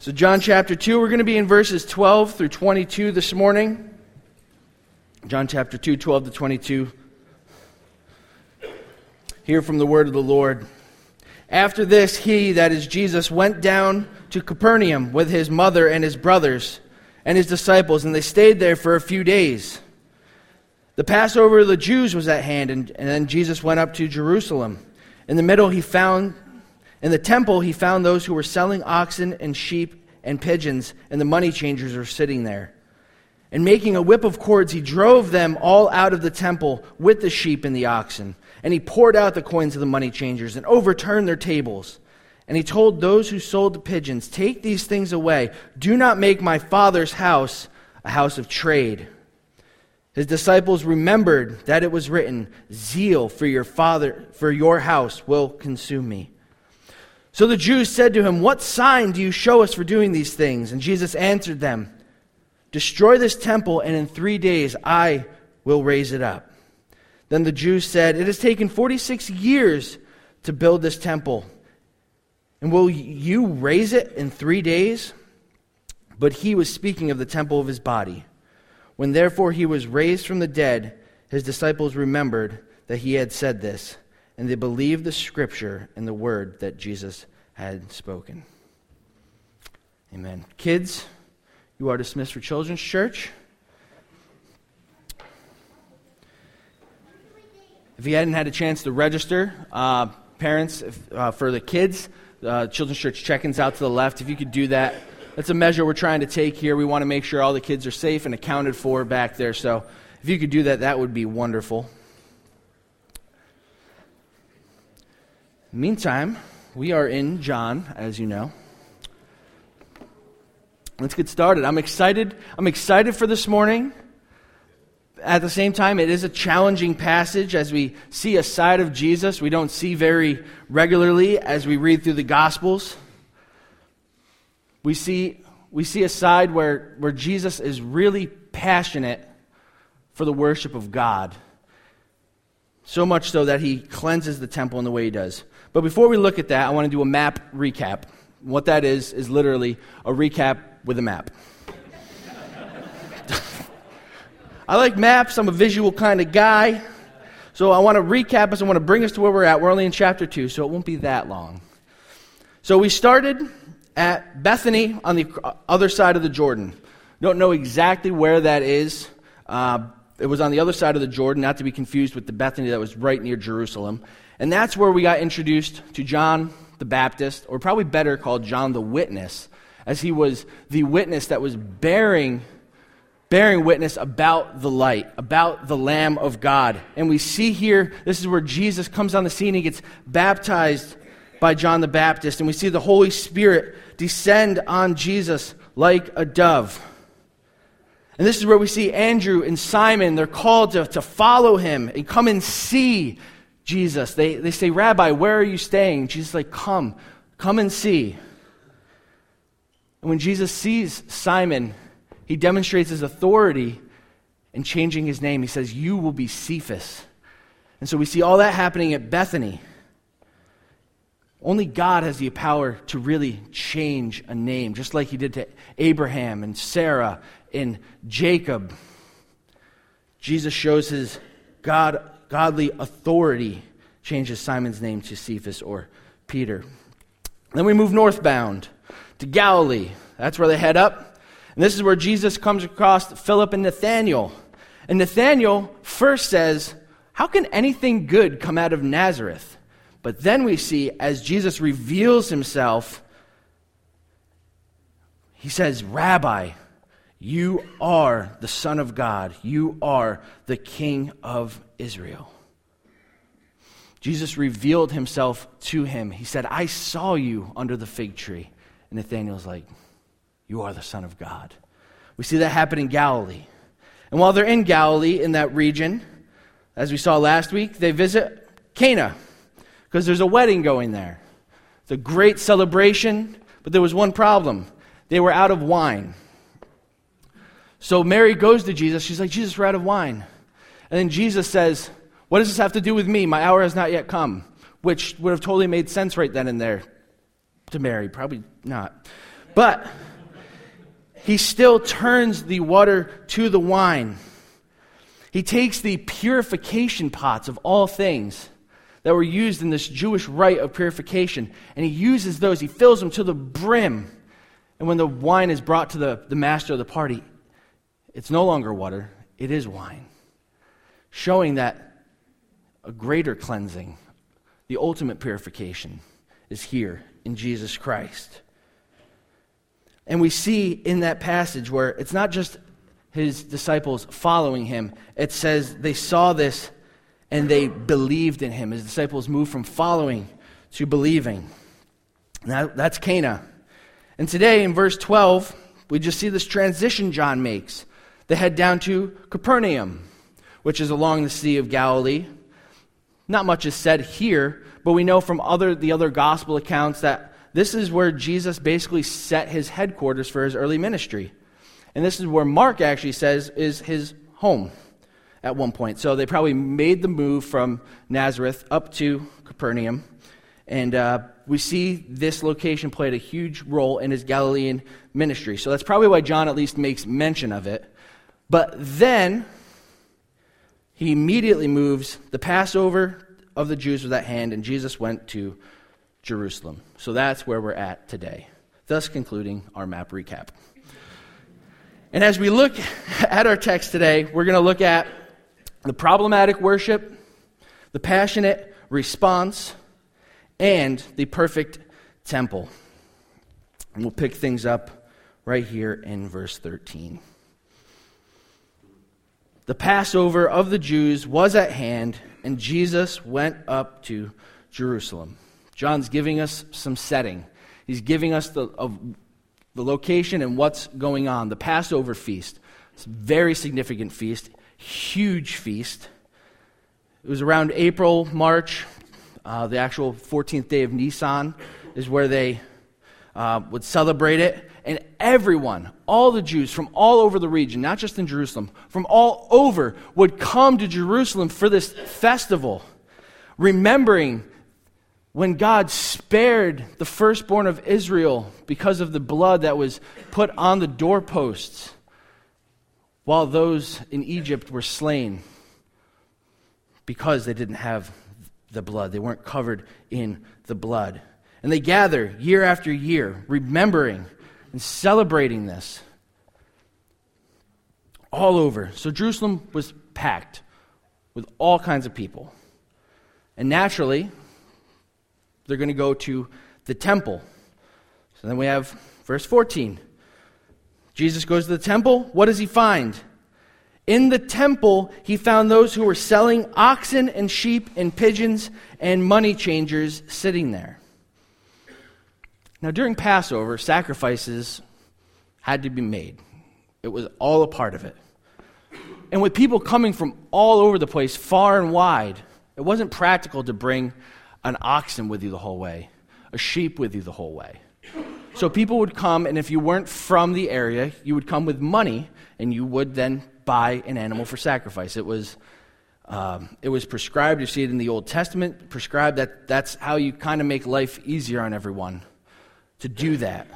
So, John chapter 2, we're going to be in verses 12 through 22 this morning. John chapter 2, 12 to 22. Hear from the word of the Lord. After this, he, that is Jesus, went down to Capernaum with his mother and his brothers and his disciples, and they stayed there for a few days. The Passover of the Jews was at hand, and, and then Jesus went up to Jerusalem. In the middle, he found in the temple, he found those who were selling oxen and sheep and pigeons, and the money changers were sitting there. And making a whip of cords, he drove them all out of the temple with the sheep and the oxen. And he poured out the coins of the money changers and overturned their tables. And he told those who sold the pigeons, Take these things away. Do not make my father's house a house of trade. His disciples remembered that it was written, Zeal for your father, for your house will consume me. So the Jews said to him, What sign do you show us for doing these things? And Jesus answered them, Destroy this temple, and in three days I will raise it up. Then the Jews said, It has taken 46 years to build this temple, and will you raise it in three days? But he was speaking of the temple of his body. When therefore he was raised from the dead, his disciples remembered that he had said this and they believed the scripture and the word that Jesus had spoken. Amen. Kids, you are dismissed for Children's Church. If you hadn't had a chance to register, uh, parents, if, uh, for the kids, uh, Children's Church check ins out to the left. If you could do that, that's a measure we're trying to take here. We want to make sure all the kids are safe and accounted for back there. So if you could do that, that would be wonderful. Meantime, we are in John, as you know. Let's get started. I'm excited. I'm excited for this morning. At the same time, it is a challenging passage as we see a side of Jesus we don't see very regularly as we read through the Gospels. We see, we see a side where, where Jesus is really passionate for the worship of God. So much so that he cleanses the temple in the way he does. But before we look at that, I want to do a map recap. What that is, is literally a recap with a map. I like maps, I'm a visual kind of guy. So I want to recap us, I want to bring us to where we're at. We're only in chapter 2, so it won't be that long. So we started at Bethany on the other side of the Jordan. Don't know exactly where that is. Uh, it was on the other side of the Jordan, not to be confused with the Bethany that was right near Jerusalem. And that's where we got introduced to John the Baptist, or probably better called John the Witness, as he was the witness that was bearing bearing witness about the light, about the Lamb of God. And we see here, this is where Jesus comes on the scene. He gets baptized by John the Baptist. And we see the Holy Spirit descend on Jesus like a dove. And this is where we see Andrew and Simon. They're called to, to follow him and come and see Jesus. They, they say, Rabbi, where are you staying? Jesus like, Come, come and see. And when Jesus sees Simon, he demonstrates his authority in changing his name. He says, You will be Cephas. And so we see all that happening at Bethany. Only God has the power to really change a name, just like he did to Abraham and Sarah and Jacob. Jesus shows his God godly authority changes Simon's name to Cephas or Peter. Then we move northbound to Galilee. That's where they head up. And this is where Jesus comes across Philip and Nathanael. And Nathanael first says, How can anything good come out of Nazareth? But then we see, as Jesus reveals himself, he says, Rabbi, you are the Son of God. You are the King of Israel. Jesus revealed himself to him. He said, I saw you under the fig tree. And Nathanael's like, You are the Son of God. We see that happen in Galilee. And while they're in Galilee, in that region, as we saw last week, they visit Cana because there's a wedding going there. It's a great celebration, but there was one problem they were out of wine. So Mary goes to Jesus. She's like, Jesus, we're out of wine. And then Jesus says, What does this have to do with me? My hour has not yet come. Which would have totally made sense right then and there to Mary. Probably not. But he still turns the water to the wine. He takes the purification pots of all things that were used in this Jewish rite of purification, and he uses those, he fills them to the brim. And when the wine is brought to the, the master of the party, it's no longer water, it is wine. Showing that a greater cleansing, the ultimate purification, is here in Jesus Christ. And we see in that passage where it's not just his disciples following him, it says they saw this and they believed in him. His disciples moved from following to believing. Now, that's Cana. And today in verse 12, we just see this transition John makes. They head down to Capernaum, which is along the Sea of Galilee. Not much is said here, but we know from other, the other gospel accounts that this is where Jesus basically set his headquarters for his early ministry. And this is where Mark actually says is his home at one point. So they probably made the move from Nazareth up to Capernaum. And uh, we see this location played a huge role in his Galilean ministry. So that's probably why John at least makes mention of it. But then he immediately moves. The Passover of the Jews with that hand, and Jesus went to Jerusalem. So that's where we're at today. Thus concluding our map recap. And as we look at our text today, we're going to look at the problematic worship, the passionate response, and the perfect temple. And we'll pick things up right here in verse 13. The Passover of the Jews was at hand, and Jesus went up to Jerusalem. John's giving us some setting. He's giving us the, of the location and what's going on. The Passover feast. It's a very significant feast huge feast. It was around April, March. Uh, the actual 14th day of Nisan is where they uh, would celebrate it. And everyone, all the Jews from all over the region, not just in Jerusalem, from all over, would come to Jerusalem for this festival, remembering when God spared the firstborn of Israel because of the blood that was put on the doorposts while those in Egypt were slain because they didn't have the blood. They weren't covered in the blood. And they gather year after year, remembering and celebrating this all over. So Jerusalem was packed with all kinds of people. And naturally, they're going to go to the temple. So then we have verse 14. Jesus goes to the temple. What does he find? In the temple, he found those who were selling oxen and sheep and pigeons and money changers sitting there. Now, during Passover, sacrifices had to be made, it was all a part of it. And with people coming from all over the place, far and wide, it wasn't practical to bring an oxen with you the whole way, a sheep with you the whole way. So people would come, and if you weren't from the area, you would come with money, and you would then buy an animal for sacrifice. It was, um, it was prescribed. You see it in the Old Testament, prescribed that that's how you kind of make life easier on everyone to do that.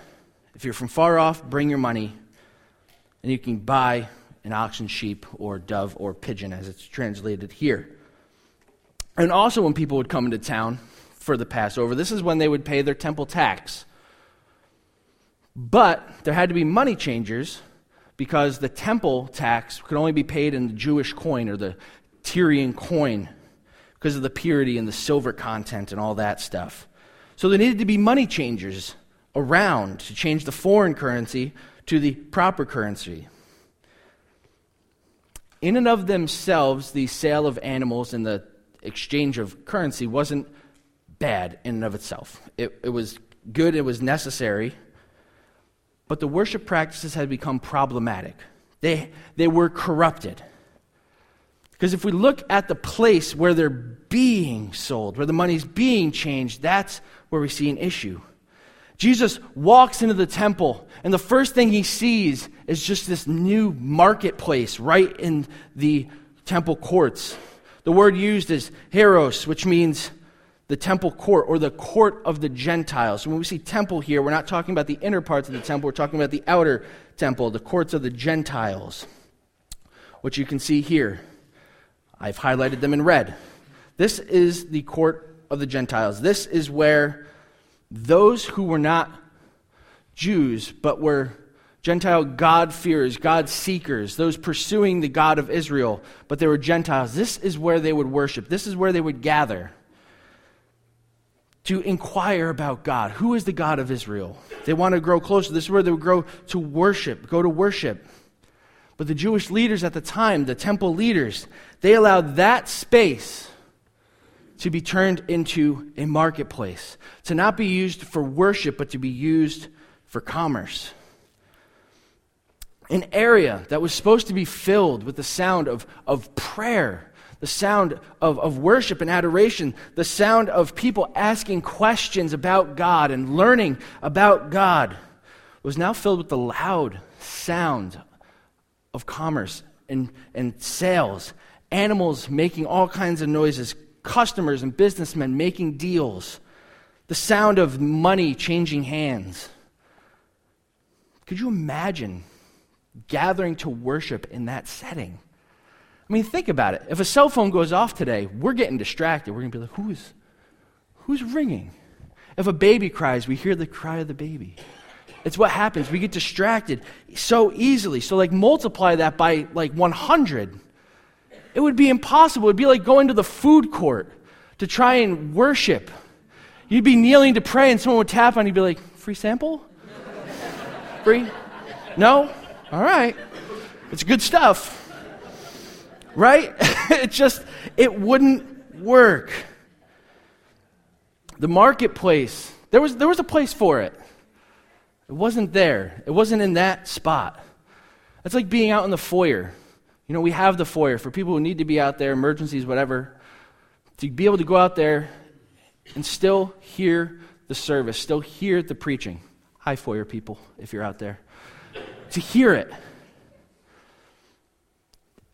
If you're from far off, bring your money, and you can buy an oxen, sheep, or dove, or pigeon, as it's translated here. And also, when people would come into town for the Passover, this is when they would pay their temple tax. But there had to be money changers because the temple tax could only be paid in the Jewish coin or the Tyrian coin because of the purity and the silver content and all that stuff. So there needed to be money changers around to change the foreign currency to the proper currency. In and of themselves, the sale of animals and the exchange of currency wasn't bad in and of itself. It, it was good, it was necessary but the worship practices had become problematic. They, they were corrupted. Because if we look at the place where they're being sold, where the money's being changed, that's where we see an issue. Jesus walks into the temple, and the first thing he sees is just this new marketplace right in the temple courts. The word used is hieron, which means the temple court or the court of the Gentiles. When we see temple here, we're not talking about the inner parts of the temple, we're talking about the outer temple, the courts of the Gentiles, which you can see here. I've highlighted them in red. This is the court of the Gentiles. This is where those who were not Jews, but were Gentile God-fearers, God seekers, those pursuing the God of Israel, but they were Gentiles. This is where they would worship. This is where they would gather to inquire about God. Who is the God of Israel? They want to grow closer. This is where they would grow to worship, go to worship. But the Jewish leaders at the time, the temple leaders, they allowed that space to be turned into a marketplace, to not be used for worship, but to be used for commerce. An area that was supposed to be filled with the sound of, of prayer, the sound of, of worship and adoration, the sound of people asking questions about God and learning about God, was now filled with the loud sound of commerce and, and sales, animals making all kinds of noises, customers and businessmen making deals, the sound of money changing hands. Could you imagine gathering to worship in that setting? I mean, think about it. If a cell phone goes off today, we're getting distracted. We're going to be like, who's, who's ringing? If a baby cries, we hear the cry of the baby. It's what happens. We get distracted so easily. So, like, multiply that by like 100. It would be impossible. It would be like going to the food court to try and worship. You'd be kneeling to pray, and someone would tap on you and be like, free sample? free? No? All right. It's good stuff. Right? it just, it wouldn't work. The marketplace, there was, there was a place for it. It wasn't there. It wasn't in that spot. It's like being out in the foyer. You know, we have the foyer for people who need to be out there, emergencies, whatever, to be able to go out there and still hear the service, still hear the preaching. Hi, foyer people, if you're out there. To hear it.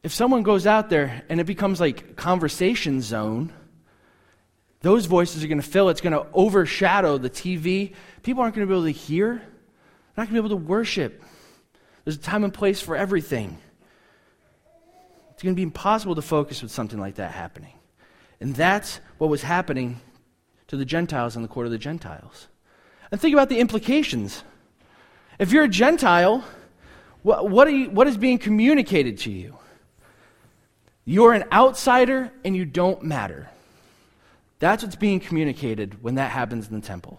If someone goes out there and it becomes like conversation zone, those voices are going to fill, it's going to overshadow the TV. People aren't going to be able to hear, they're not going to be able to worship. There's a time and place for everything. It's going to be impossible to focus with something like that happening. And that's what was happening to the Gentiles in the court of the Gentiles. And think about the implications. If you're a Gentile, what, what, you, what is being communicated to you? You're an outsider and you don't matter. That's what's being communicated when that happens in the temple.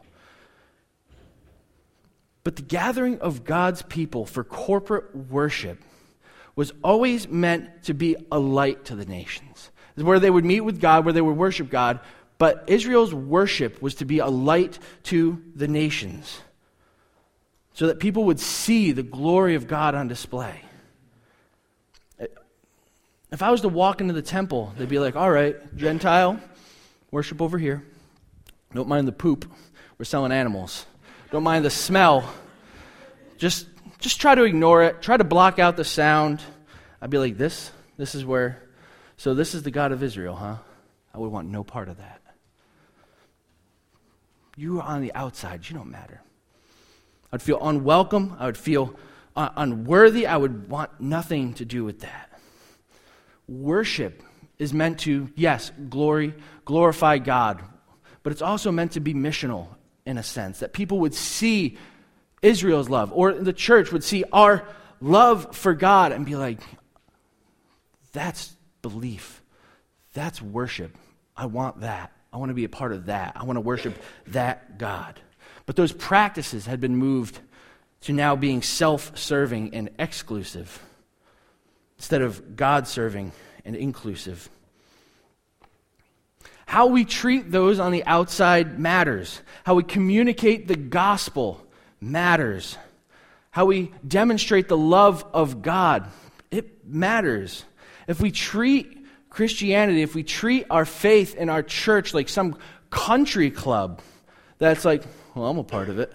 But the gathering of God's people for corporate worship was always meant to be a light to the nations. Where they would meet with God, where they would worship God, but Israel's worship was to be a light to the nations so that people would see the glory of God on display. If I was to walk into the temple, they'd be like, all right, Gentile, worship over here. Don't mind the poop. We're selling animals. Don't mind the smell. Just, just try to ignore it. Try to block out the sound. I'd be like, this? This is where. So this is the God of Israel, huh? I would want no part of that. You are on the outside. You don't matter. I'd feel unwelcome. I would feel uh, unworthy. I would want nothing to do with that worship is meant to, yes, glory, glorify God, but it's also meant to be missional in a sense, that people would see Israel's love, or the church would see our love for God and be like, that's belief. That's worship. I want that. I want to be a part of that. I want to worship that God. But those practices had been moved to now being self serving and exclusive instead of God serving and inclusive. How we treat those on the outside matters. How we communicate the gospel matters. How we demonstrate the love of God, it matters. If we treat Christianity, if we treat our faith in our church like some country club, that's like, well, I'm a part of it.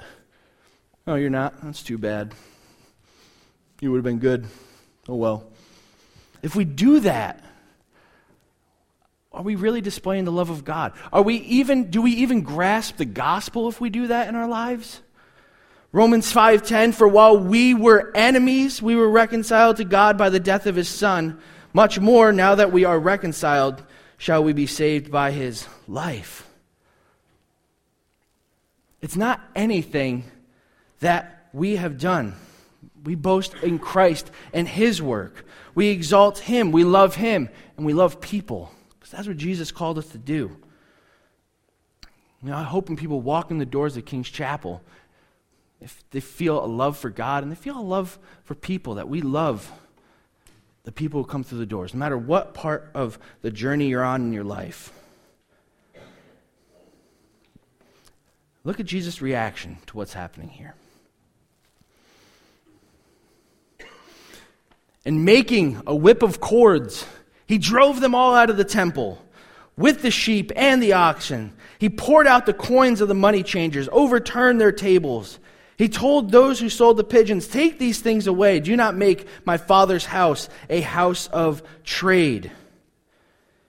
Oh, you're not? That's too bad. You would have been good. Oh, well. If we do that, are we really displaying the love of God? Are we even do we even grasp the gospel if we do that in our lives? Romans 5:10 for while we were enemies we were reconciled to God by the death of his son much more now that we are reconciled shall we be saved by his life. It's not anything that we have done. We boast in Christ and his work. We exalt him, we love him, and we love people. Because that's what Jesus called us to do. You know, I hope when people walk in the doors of King's Chapel, if they feel a love for God and they feel a love for people, that we love the people who come through the doors, no matter what part of the journey you're on in your life. Look at Jesus' reaction to what's happening here. And making a whip of cords, he drove them all out of the temple with the sheep and the oxen. He poured out the coins of the money changers, overturned their tables. He told those who sold the pigeons, Take these things away. Do not make my father's house a house of trade.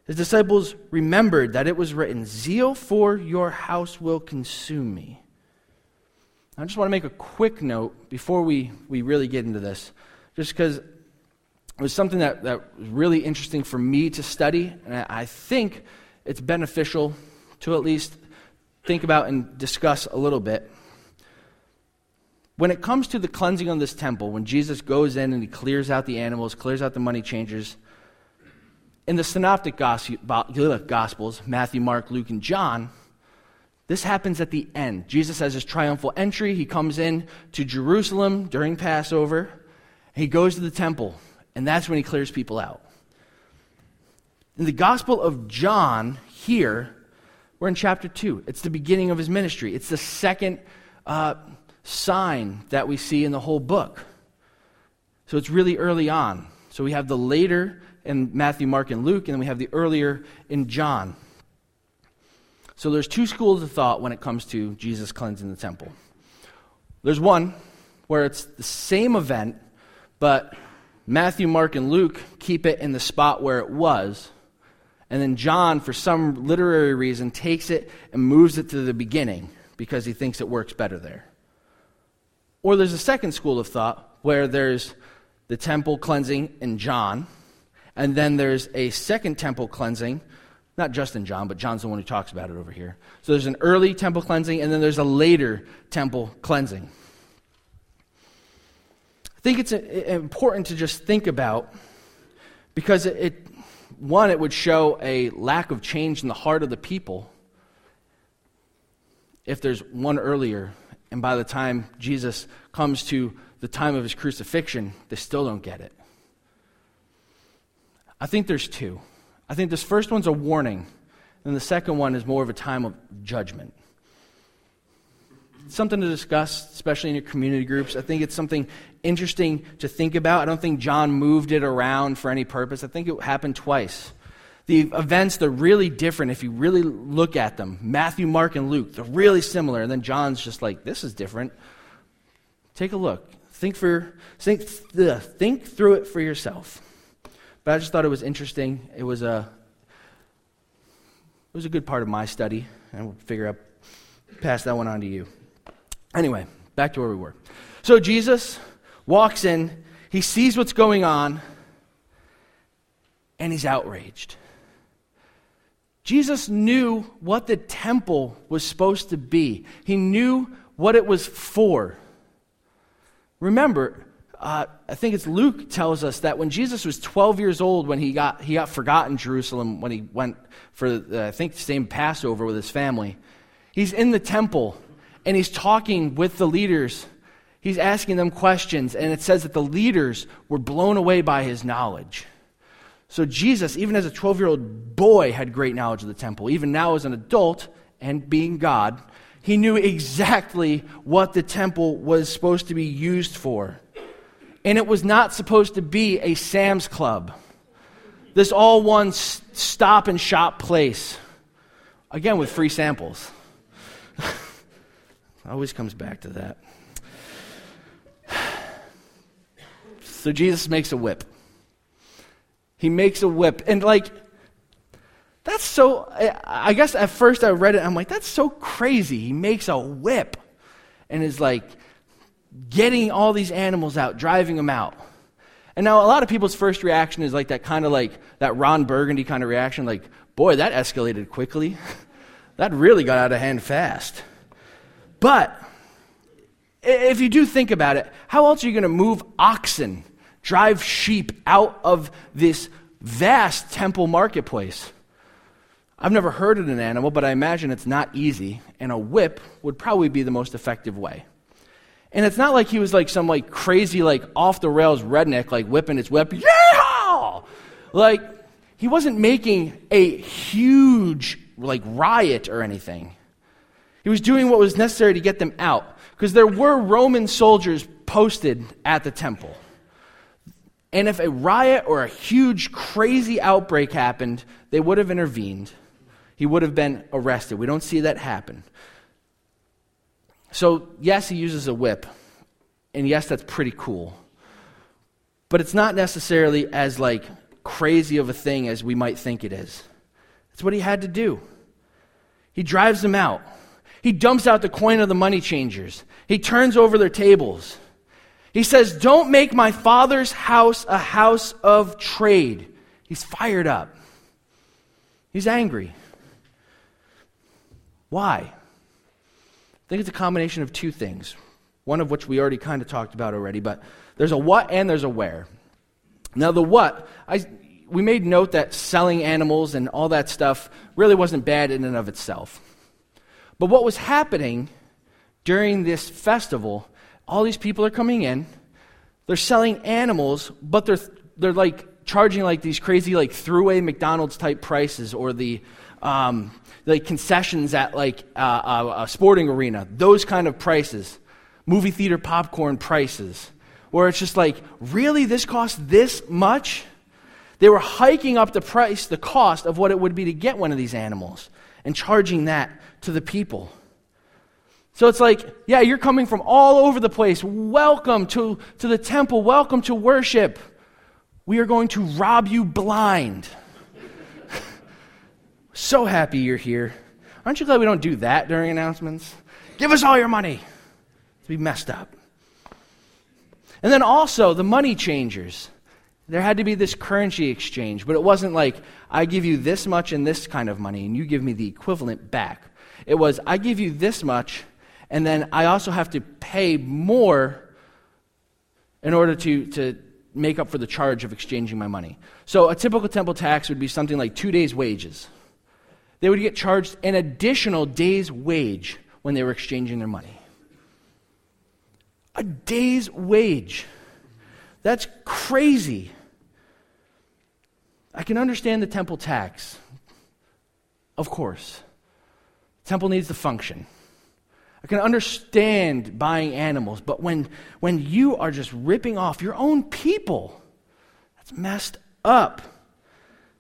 His disciples remembered that it was written, Zeal for your house will consume me. I just want to make a quick note before we, we really get into this, just because it was something that, that was really interesting for me to study, and I, I think it's beneficial to at least think about and discuss a little bit. When it comes to the cleansing of this temple, when Jesus goes in and he clears out the animals, clears out the money changers, in the synoptic gospels, Matthew, Mark, Luke, and John, this happens at the end. Jesus has his triumphal entry. He comes in to Jerusalem during Passover. He goes to the temple, and that's when he clears people out. In the Gospel of John, here, we're in chapter 2. It's the beginning of his ministry. It's the second uh, sign that we see in the whole book. So it's really early on. So we have the later in Matthew, Mark, and Luke, and then we have the earlier in John. So there's two schools of thought when it comes to Jesus cleansing the temple. There's one where it's the same event, but Matthew, Mark, and Luke keep it in the spot where it was. And then John, for some literary reason, takes it and moves it to the beginning because he thinks it works better there. Or there's a second school of thought where there's the temple cleansing in John, and then there's a second temple cleansing, not just in John, but John's the one who talks about it over here. So there's an early temple cleansing, and then there's a later temple cleansing. I think it's uh, important to just think about because it, it one, it would show a lack of change in the heart of the people if there's one earlier and by the time Jesus comes to the time of his crucifixion, they still don't get it. I think there's two. I think this first one's a warning, and the second one is more of a time of judgment. It's something to discuss, especially in your community groups. I think it's something interesting to think about. I don't think John moved it around for any purpose. I think it happened twice the events, they're really different if you really look at them. Matthew, Mark, and Luke, they're really similar. And then John's just like, this is different. Take a look. Think, for, think, think through it for yourself. But I just thought it was interesting. It was a, it was a good part of my study. And we'll figure out, pass that one on to you. Anyway, back to where we were. So Jesus walks in, he sees what's going on, and he's outraged. Jesus knew what the temple was supposed to be, he knew what it was for. Remember, uh, I think it's Luke tells us that when Jesus was 12 years old, when he got, he got forgotten Jerusalem, when he went for, uh, I think, the same Passover with his family, he's in the temple and he's talking with the leaders. He's asking them questions, and it says that the leaders were blown away by his knowledge. So Jesus, even as a 12 year old boy, had great knowledge of the temple. Even now, as an adult and being God, he knew exactly what the temple was supposed to be used for. And it was not supposed to be a Sam's Club, this all one stop and shop place. Again, with free samples. Always comes back to that. So Jesus makes a whip. He makes a whip. And like, that's so, I guess at first I read it, I'm like, that's so crazy. He makes a whip and is like getting all these animals out, driving them out. And now a lot of people's first reaction is like that kind of like that Ron Burgundy kind of reaction, like, boy, that escalated quickly. that really got out of hand fast. But if you do think about it, how else are you going to move oxen, drive sheep out of this vast temple marketplace? I've never herded an animal, but I imagine it's not easy, and a whip would probably be the most effective way. And it's not like he was like some like crazy, like off the rails redneck, like whipping his whip, yeah! Like, he wasn't making a huge like riot or anything. He was doing what was necessary to get them out, because there were Roman soldiers posted at the temple. And if a riot or a huge, crazy outbreak happened, they would have intervened he would have been arrested. We don't see that happen. So, yes, he uses a whip. And yes, that's pretty cool. But it's not necessarily as like crazy of a thing as we might think it is. It's what he had to do. He drives them out. He dumps out the coin of the money changers. He turns over their tables. He says, Don't make my father's house a house of trade. He's fired up. He's angry. Why? I think it's a combination of two things, one of which we already kind of talked about already, but there's a what and there's a where. Now, the what, I, we made note that selling animals and all that stuff really wasn't bad in and of itself. But what was happening during this festival, all these people are coming in, they're selling animals, but they're, they're like charging like these crazy, like throughway McDonald's type prices or the, um, like concessions at like uh, a sporting arena, those kind of prices, movie theater popcorn prices, where it's just like, really, this costs this much? They were hiking up the price, the cost of what it would be to get one of these animals, and charging that to the people. So it's like, yeah, you're coming from all over the place. Welcome to, to the temple. Welcome to worship. We are going to rob you blind. So happy you're here. Aren't you glad we don't do that during announcements? Give us all your money. To be messed up. And then also the money changers. There had to be this currency exchange, but it wasn't like, I give you this much and this kind of money, and you give me the equivalent back. It was, I give you this much, and then I also have to pay more in order to, to make up for the charge of exchanging my money. So a typical temple tax would be something like two days' wages they would get charged an additional day's wage when they were exchanging their money. A day's wage. That's crazy. I can understand the temple tax. Of course. The temple needs to function. I can understand buying animals, but when, when you are just ripping off your own people, that's messed up.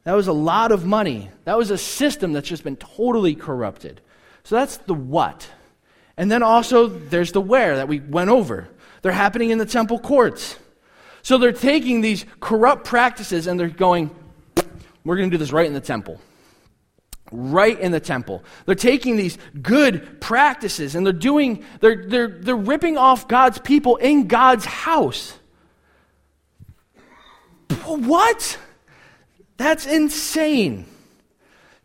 That was a lot of money. That was a system that's just been totally corrupted. So that's the what. And then also there's the where that we went over. They're happening in the temple courts. So they're taking these corrupt practices and they're going, we're going to do this right in the temple. Right in the temple. They're taking these good practices and they're doing, they're, they're, they're ripping off God's people in God's house. What? That's insane.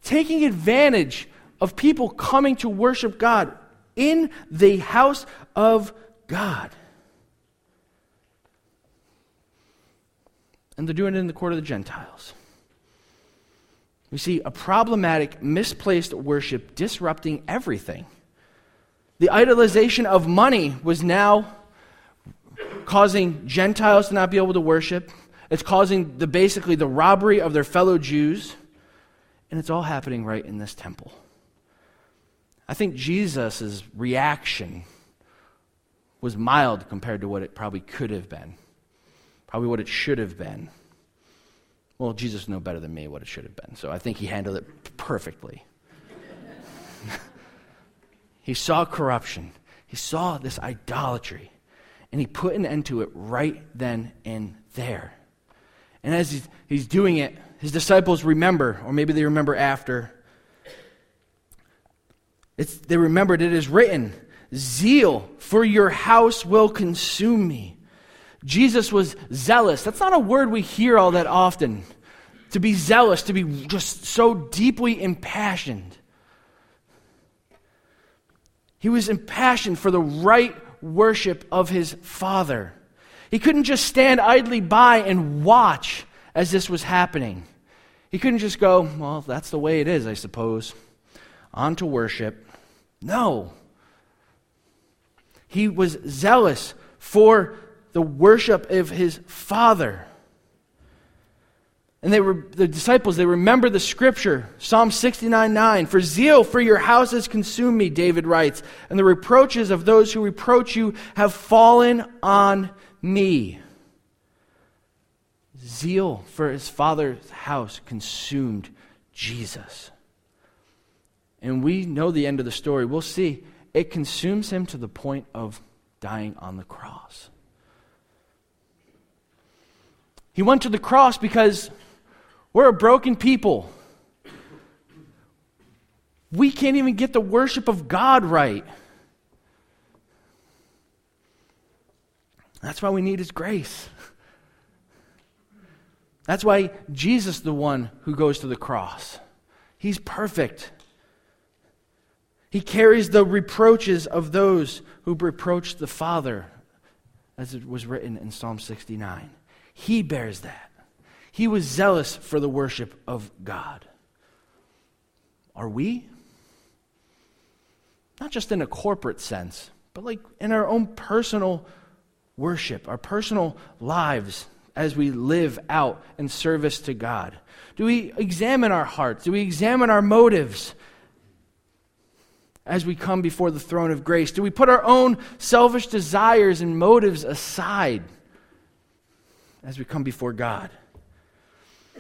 Taking advantage of people coming to worship God in the house of God. And they're doing it in the court of the Gentiles. We see a problematic, misplaced worship disrupting everything. The idolization of money was now causing Gentiles to not be able to worship. It's causing the, basically the robbery of their fellow Jews. And it's all happening right in this temple. I think Jesus' reaction was mild compared to what it probably could have been, probably what it should have been. Well, Jesus knows better than me what it should have been, so I think he handled it perfectly. he saw corruption, he saw this idolatry, and he put an end to it right then and there. And as he's, he's doing it, his disciples remember, or maybe they remember after. It's, they remembered it is written, Zeal for your house will consume me. Jesus was zealous. That's not a word we hear all that often. To be zealous, to be just so deeply impassioned. He was impassioned for the right worship of his Father. He couldn't just stand idly by and watch as this was happening. He couldn't just go, well, that's the way it is, I suppose. On to worship. No. He was zealous for the worship of his Father. And they were the disciples, they remember the scripture, Psalm 69 9. For zeal for your house has consumed me, David writes, and the reproaches of those who reproach you have fallen on me. Zeal for his father's house consumed Jesus. And we know the end of the story. We'll see. It consumes him to the point of dying on the cross. He went to the cross because we're a broken people. We can't even get the worship of God right. That's why we need His grace. That's why Jesus the one who goes to the cross. He's perfect. He carries the reproaches of those who reproach the Father, as it was written in Psalm 69. He bears that. He was zealous for the worship of God. Are we? Not just in a corporate sense, but like in our own personal worship, our personal lives as we live out in service to God? Do we examine our hearts? Do we examine our motives as we come before the throne of grace? Do we put our own selfish desires and motives aside as we come before God?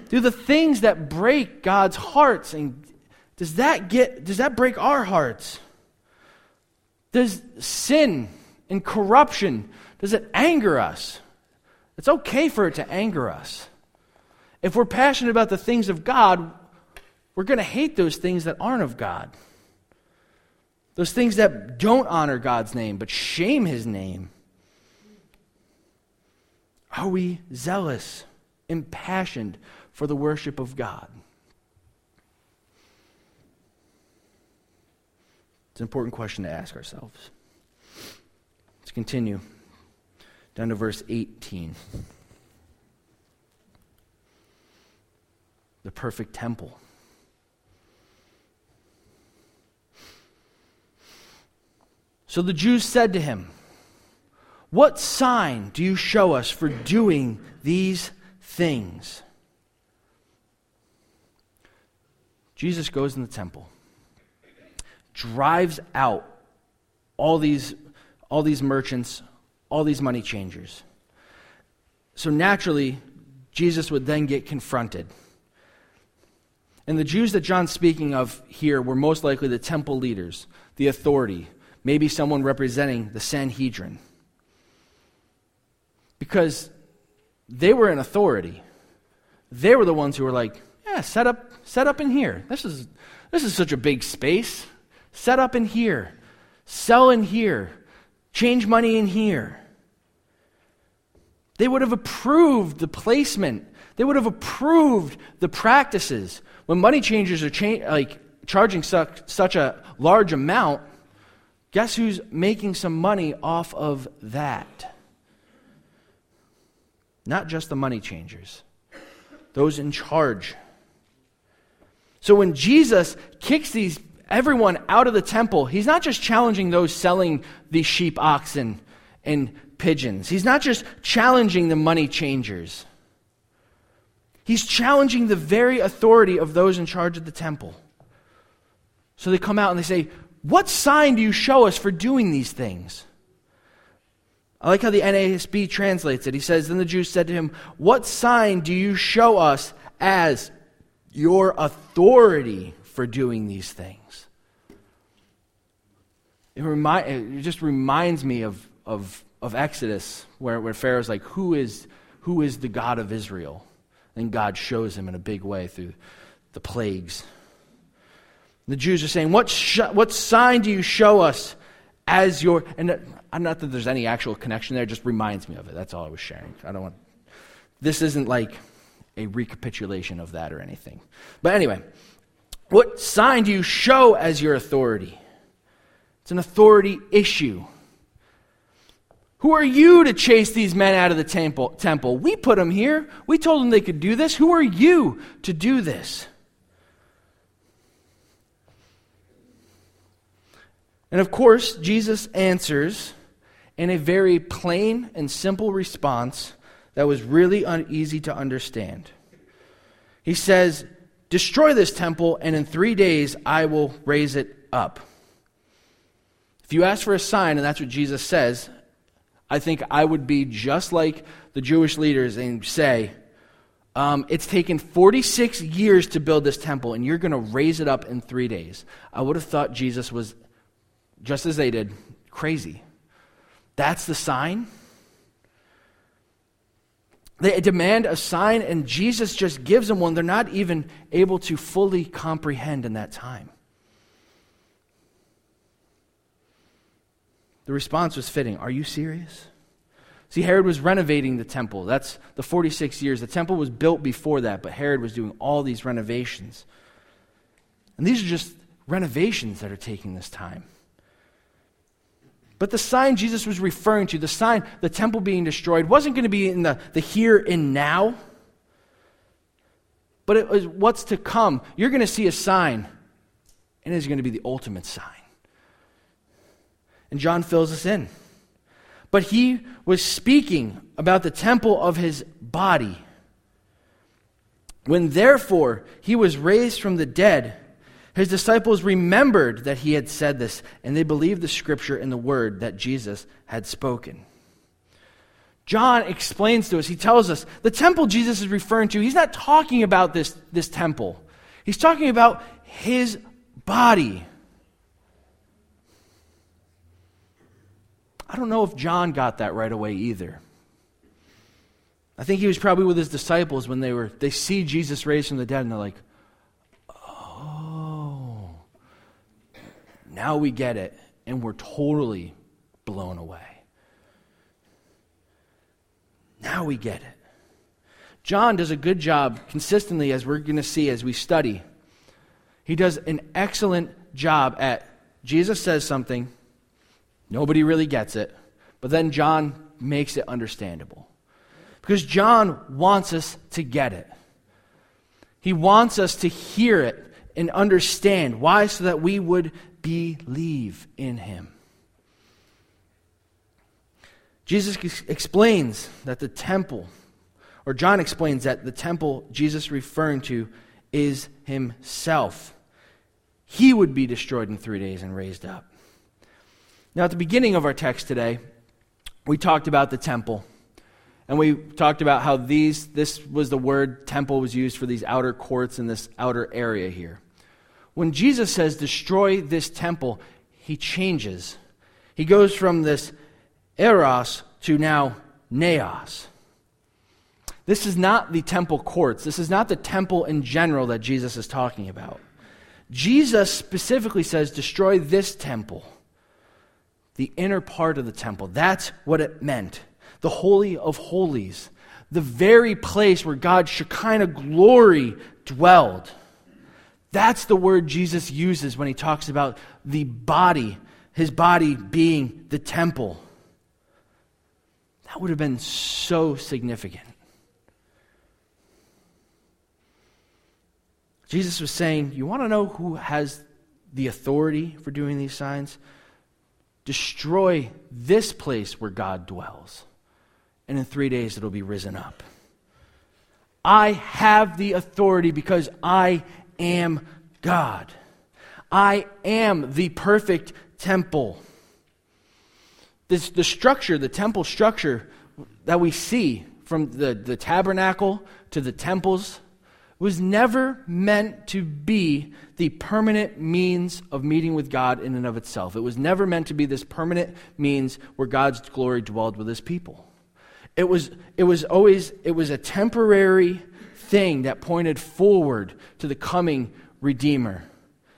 Do the things that break God's hearts and does that get does that break our hearts? Does sin and corruption does it anger us? It's okay for it to anger us. If we're passionate about the things of God, we're going to hate those things that aren't of God. Those things that don't honor God's name but shame his name. Are we zealous, impassioned for the worship of God? It's an important question to ask ourselves. Let's continue down to verse 18. The perfect temple. So the Jews said to him, What sign do you show us for doing these things? Jesus goes in the temple, drives out all these, all these merchants, all these money changers. So naturally, Jesus would then get confronted. And the Jews that John's speaking of here were most likely the temple leaders, the authority, maybe someone representing the Sanhedrin. Because they were in authority. They were the ones who were like, yeah, set up, set up in here. This is, this is such a big space. Set up in here. Sell in here. Change money in here. They would have approved the placement. They would have approved the practices. When money changers are cha- like charging such, such a large amount, guess who's making some money off of that? Not just the money changers, those in charge. So when Jesus kicks these everyone out of the temple, he's not just challenging those selling the sheep, oxen, and pigeons. He's not just challenging the money changers, he's challenging the very authority of those in charge of the temple. So they come out and they say, What sign do you show us for doing these things? I like how the NASB translates it. He says, Then the Jews said to him, What sign do you show us as your authority for doing these things? It, remi- it just reminds me of, of of Exodus, where, where Pharaoh's like, who is, who is the God of Israel? And God shows him in a big way through the plagues. The Jews are saying, What, sh- what sign do you show us as your. And I'm not that there's any actual connection there, it just reminds me of it. That's all I was sharing. I don't want. This isn't like a recapitulation of that or anything. But anyway, what sign do you show as your authority? It's an authority issue. Who are you to chase these men out of the temple? temple? We put them here. We told them they could do this. Who are you to do this? And of course, Jesus answers in a very plain and simple response that was really uneasy to understand. He says, Destroy this temple, and in three days I will raise it up. If you ask for a sign, and that's what Jesus says, I think I would be just like the Jewish leaders and say, um, It's taken 46 years to build this temple, and you're going to raise it up in three days. I would have thought Jesus was, just as they did, crazy. That's the sign? They demand a sign, and Jesus just gives them one they're not even able to fully comprehend in that time. The response was fitting. Are you serious? See, Herod was renovating the temple. That's the 46 years. The temple was built before that, but Herod was doing all these renovations. And these are just renovations that are taking this time. But the sign Jesus was referring to, the sign, the temple being destroyed, wasn't going to be in the, the here and now, but it was what's to come. You're going to see a sign, and it is going to be the ultimate sign. And John fills us in. But he was speaking about the temple of his body. When therefore he was raised from the dead, his disciples remembered that he had said this, and they believed the scripture and the word that Jesus had spoken. John explains to us, he tells us, the temple Jesus is referring to, he's not talking about this, this temple. He's talking about his body. I don't know if John got that right away either. I think he was probably with his disciples when they were they see Jesus raised from the dead and they're like, Now we get it." And we're totally blown away. Now we get it. John does a good job consistently as we're going to see as we study. He does an excellent job at Jesus says something Nobody really gets it. But then John makes it understandable. Because John wants us to get it. He wants us to hear it and understand. Why? So that we would believe in him. Jesus explains that the temple, or John explains that the temple Jesus referring to is himself. He would be destroyed in three days and raised up. Now, at the beginning of our text today, we talked about the temple. And we talked about how these, this was the word temple was used for these outer courts in this outer area here. When Jesus says, destroy this temple, he changes. He goes from this hieron to now naos. This is not the temple courts. This is not the temple in general that Jesus is talking about. Jesus specifically says, destroy this temple the inner part of the temple. That's what it meant. The Holy of Holies, the very place where God's Shekinah glory dwelled. That's the word Jesus uses when he talks about the body, his body being the temple. That would have been so significant. Jesus was saying, You want to know who has the authority for doing these signs? destroy this place where God dwells, and in three days it'll be risen up. I have the authority because I am God. I am the perfect temple. This, the structure, the temple structure that we see from the, the tabernacle to the temples was never meant to be the permanent means of meeting with God in and of itself. It was never meant to be this permanent means where God's glory dwelled with his people. It was, it was always, it was a temporary thing that pointed forward to the coming Redeemer,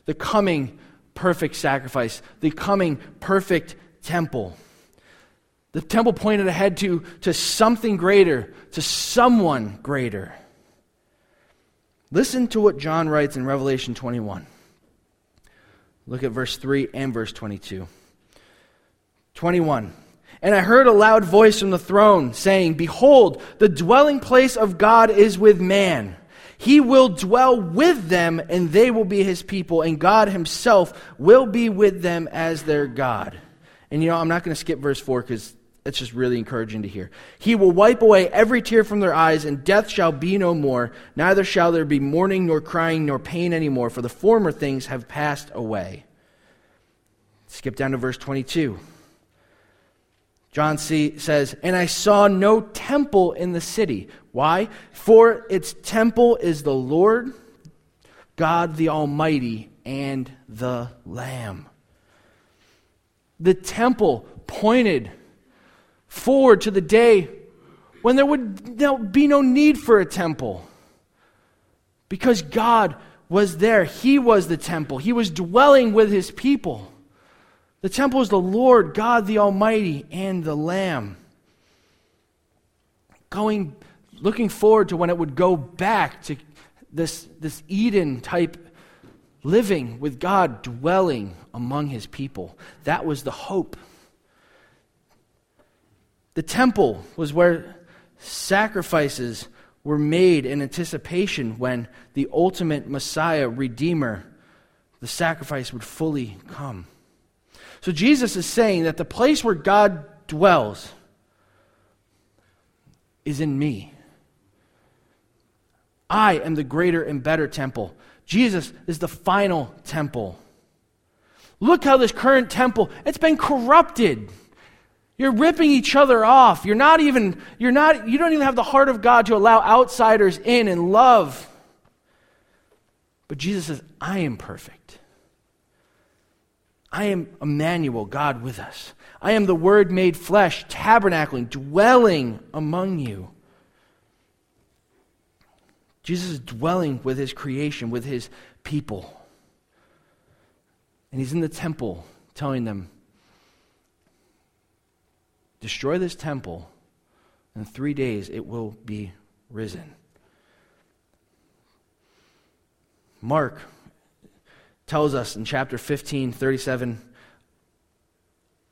the coming perfect sacrifice, the coming perfect temple. The temple pointed ahead to, to something greater, to someone greater. Listen to what John writes in Revelation 21. Look at verse 3 and verse 22. 21. And I heard a loud voice from the throne saying, Behold, the dwelling place of God is with man. He will dwell with them, and they will be his people, and God himself will be with them as their God. And you know, I'm not going to skip verse 4 because it's just really encouraging to hear. He will wipe away every tear from their eyes, and death shall be no more. Neither shall there be mourning, nor crying, nor pain anymore, for the former things have passed away. Skip down to verse 22. John C. says, And I saw no temple in the city. Why? For its temple is the Lord, God the Almighty, and the Lamb. The temple pointed forward to the day when there would be no need for a temple. Because God was there. He was the temple, He was dwelling with His people. The temple is the Lord, God the Almighty, and the Lamb. Going, looking forward to when it would go back to this, this Eden type living with God dwelling among his people. That was the hope. The temple was where sacrifices were made in anticipation when the ultimate Messiah, Redeemer, the sacrifice would fully come. So Jesus is saying that the place where God dwells is in me. I am the greater and better temple. Jesus is the final temple. Look how this current temple, it's been corrupted. You're ripping each other off. You're not even, you're not, you don't even have the heart of God to allow outsiders in and love. But Jesus says, I am perfect. I am Emmanuel, God with us. I am the Word made flesh, tabernacling, dwelling among you. Jesus is dwelling with his creation, with his people. And he's in the temple telling them, Destroy this temple, in three days it will be risen. Mark tells us in chapter 15, 37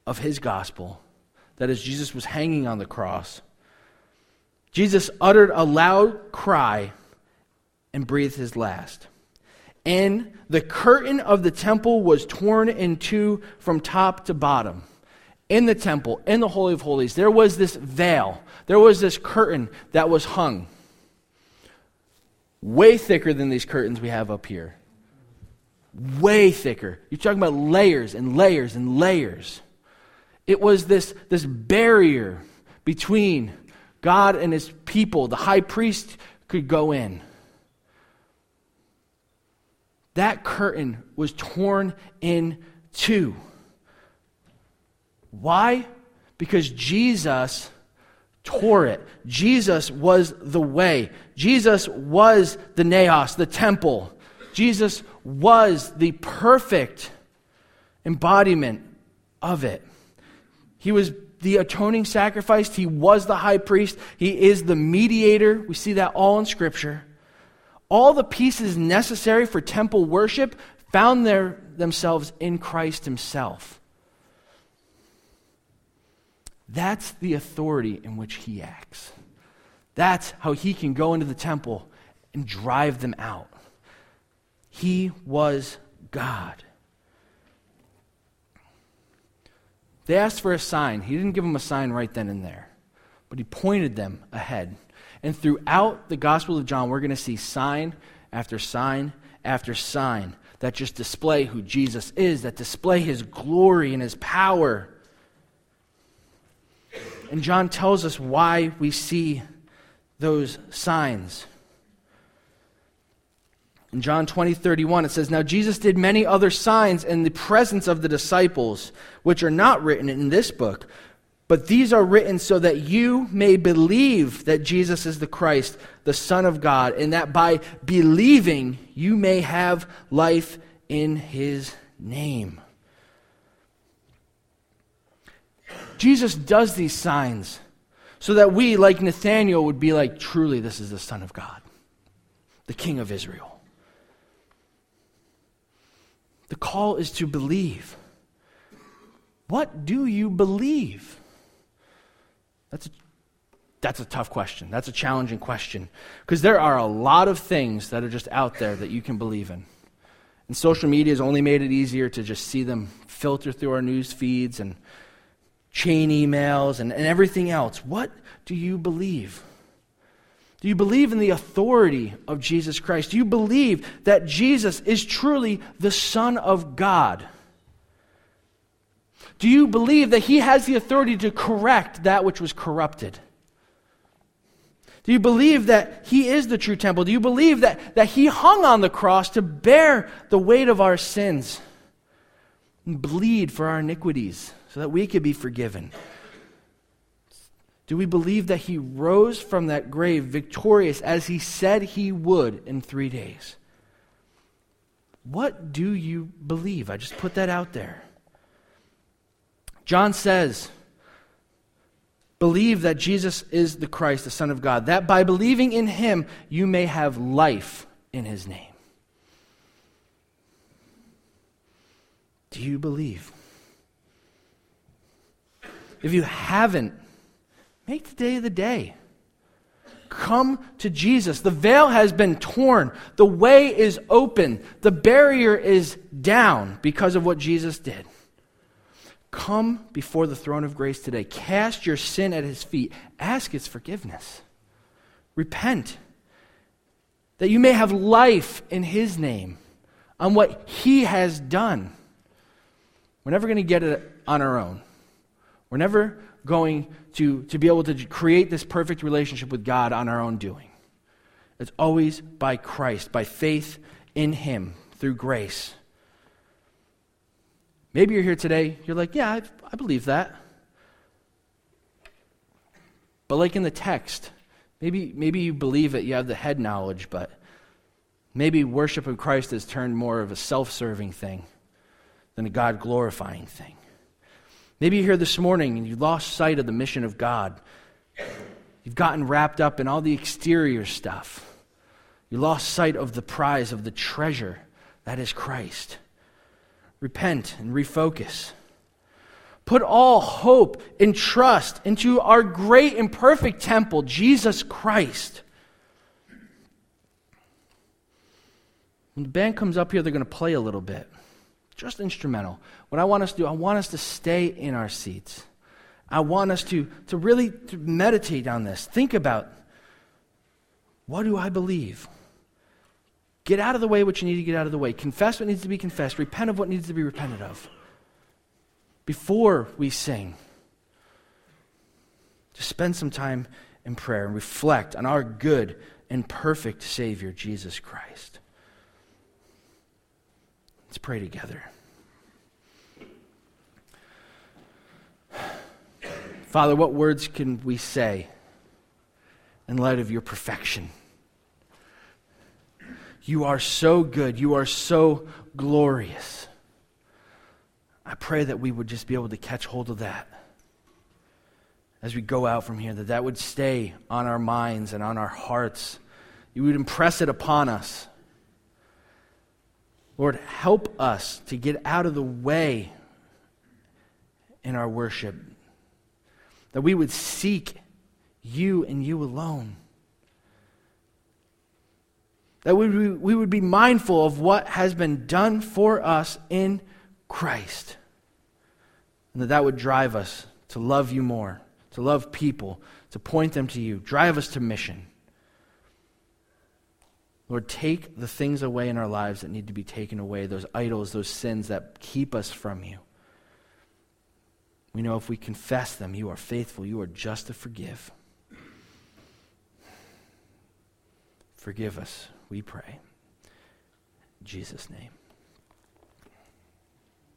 of his gospel that as Jesus was hanging on the cross, Jesus uttered a loud cry and breathed his last. And the curtain of the temple was torn in two from top to bottom. In the temple, in the Holy of Holies, there was this veil, there was this curtain that was hung. Way thicker than these curtains we have up here way thicker. You're talking about layers and layers and layers. It was this, this barrier between God and his people. The high priest could go in. That curtain was torn in two. Why? Because Jesus tore it. Jesus was the way. Jesus was the naos, the temple. Jesus was the perfect embodiment of it. He was the atoning sacrifice, he was the high priest, he is the mediator. We see that all in Scripture. All the pieces necessary for temple worship found their, themselves in Christ himself. That's the authority in which he acts. That's how he can go into the temple and drive them out. He was God. They asked for a sign. He didn't give them a sign right then and there, but he pointed them ahead. And throughout the Gospel of John, we're going to see sign after sign after sign that just display who Jesus is, that display his glory and his power. And John tells us why we see those signs. In John 20, 31, it says, Now Jesus did many other signs in the presence of the disciples, which are not written in this book, But these are written so that you may believe that Jesus is the Christ, the Son of God, and that by believing you may have life in his name. Jesus does these signs so that we, like Nathanael, would be like, truly, this is the Son of God, the King of Israel. The call is to believe. What do you believe? That's a, that's a tough question. That's a challenging question. Because there are a lot of things that are just out there that you can believe in. And social media has only made it easier to just see them filter through our news feeds and chain emails and, and everything else. What do you believe? Do you believe in the authority of Jesus Christ? Do you believe that Jesus is truly the Son of God? Do you believe that He has the authority to correct that which was corrupted? Do you believe that He is the true temple? Do you believe that, that He hung on the cross to bear the weight of our sins and bleed for our iniquities so that we could be forgiven? Do we believe that he rose from that grave victorious as he said he would in three days? What do you believe? I just put that out there. John says, Believe that Jesus is the Christ, the Son of God, that by believing in him you may have life in his name. Do you believe? If you haven't, Make today the day. Come to Jesus. The veil has been torn. The way is open. The barrier is down because of what Jesus did. Come before the throne of grace today. Cast your sin at his feet. Ask his forgiveness. Repent that you may have life in his name on what he has done. We're never going to get it on our own. We're never going to, to be able to create this perfect relationship with God on our own doing. It's always by Christ, by faith in Him, through grace. Maybe you're here today, you're like, yeah, I, I believe that. But like in the text, maybe, maybe you believe it, you have the head knowledge, but maybe worship of Christ has turned more of a self serving thing than a God glorifying thing. Maybe you're here this morning and you lost sight of the mission of God. You've gotten wrapped up in all the exterior stuff. You lost sight of the prize, of the treasure that is Christ. Repent and refocus. Put all hope and trust into our great and perfect temple, Jesus Christ. When the band comes up here, they're going to play a little bit just instrumental. What I want us to do, I want us to stay in our seats. I want us to, to really to meditate on this. Think about what do I believe? Get out of the way what you need to get out of the way. Confess what needs to be confessed. Repent of what needs to be repented of. Before we sing, just spend some time in prayer and reflect on our good and perfect Savior, Jesus Christ. Let's pray together. Father, what words can we say in light of your perfection? You are so good. You are so glorious. I pray that we would just be able to catch hold of that as we go out from here, that that would stay on our minds and on our hearts. You would impress it upon us. Lord, help us to get out of the way in our worship, that we would seek you and you alone. That we, we would be mindful of what has been done for us in Christ. And that that would drive us to love you more, to love people, to point them to you, drive us to mission. Lord, take the things away in our lives that need to be taken away, those idols, those sins that keep us from you. We know if we confess them, you are faithful, you are just to forgive. Forgive us, we pray. In Jesus' name.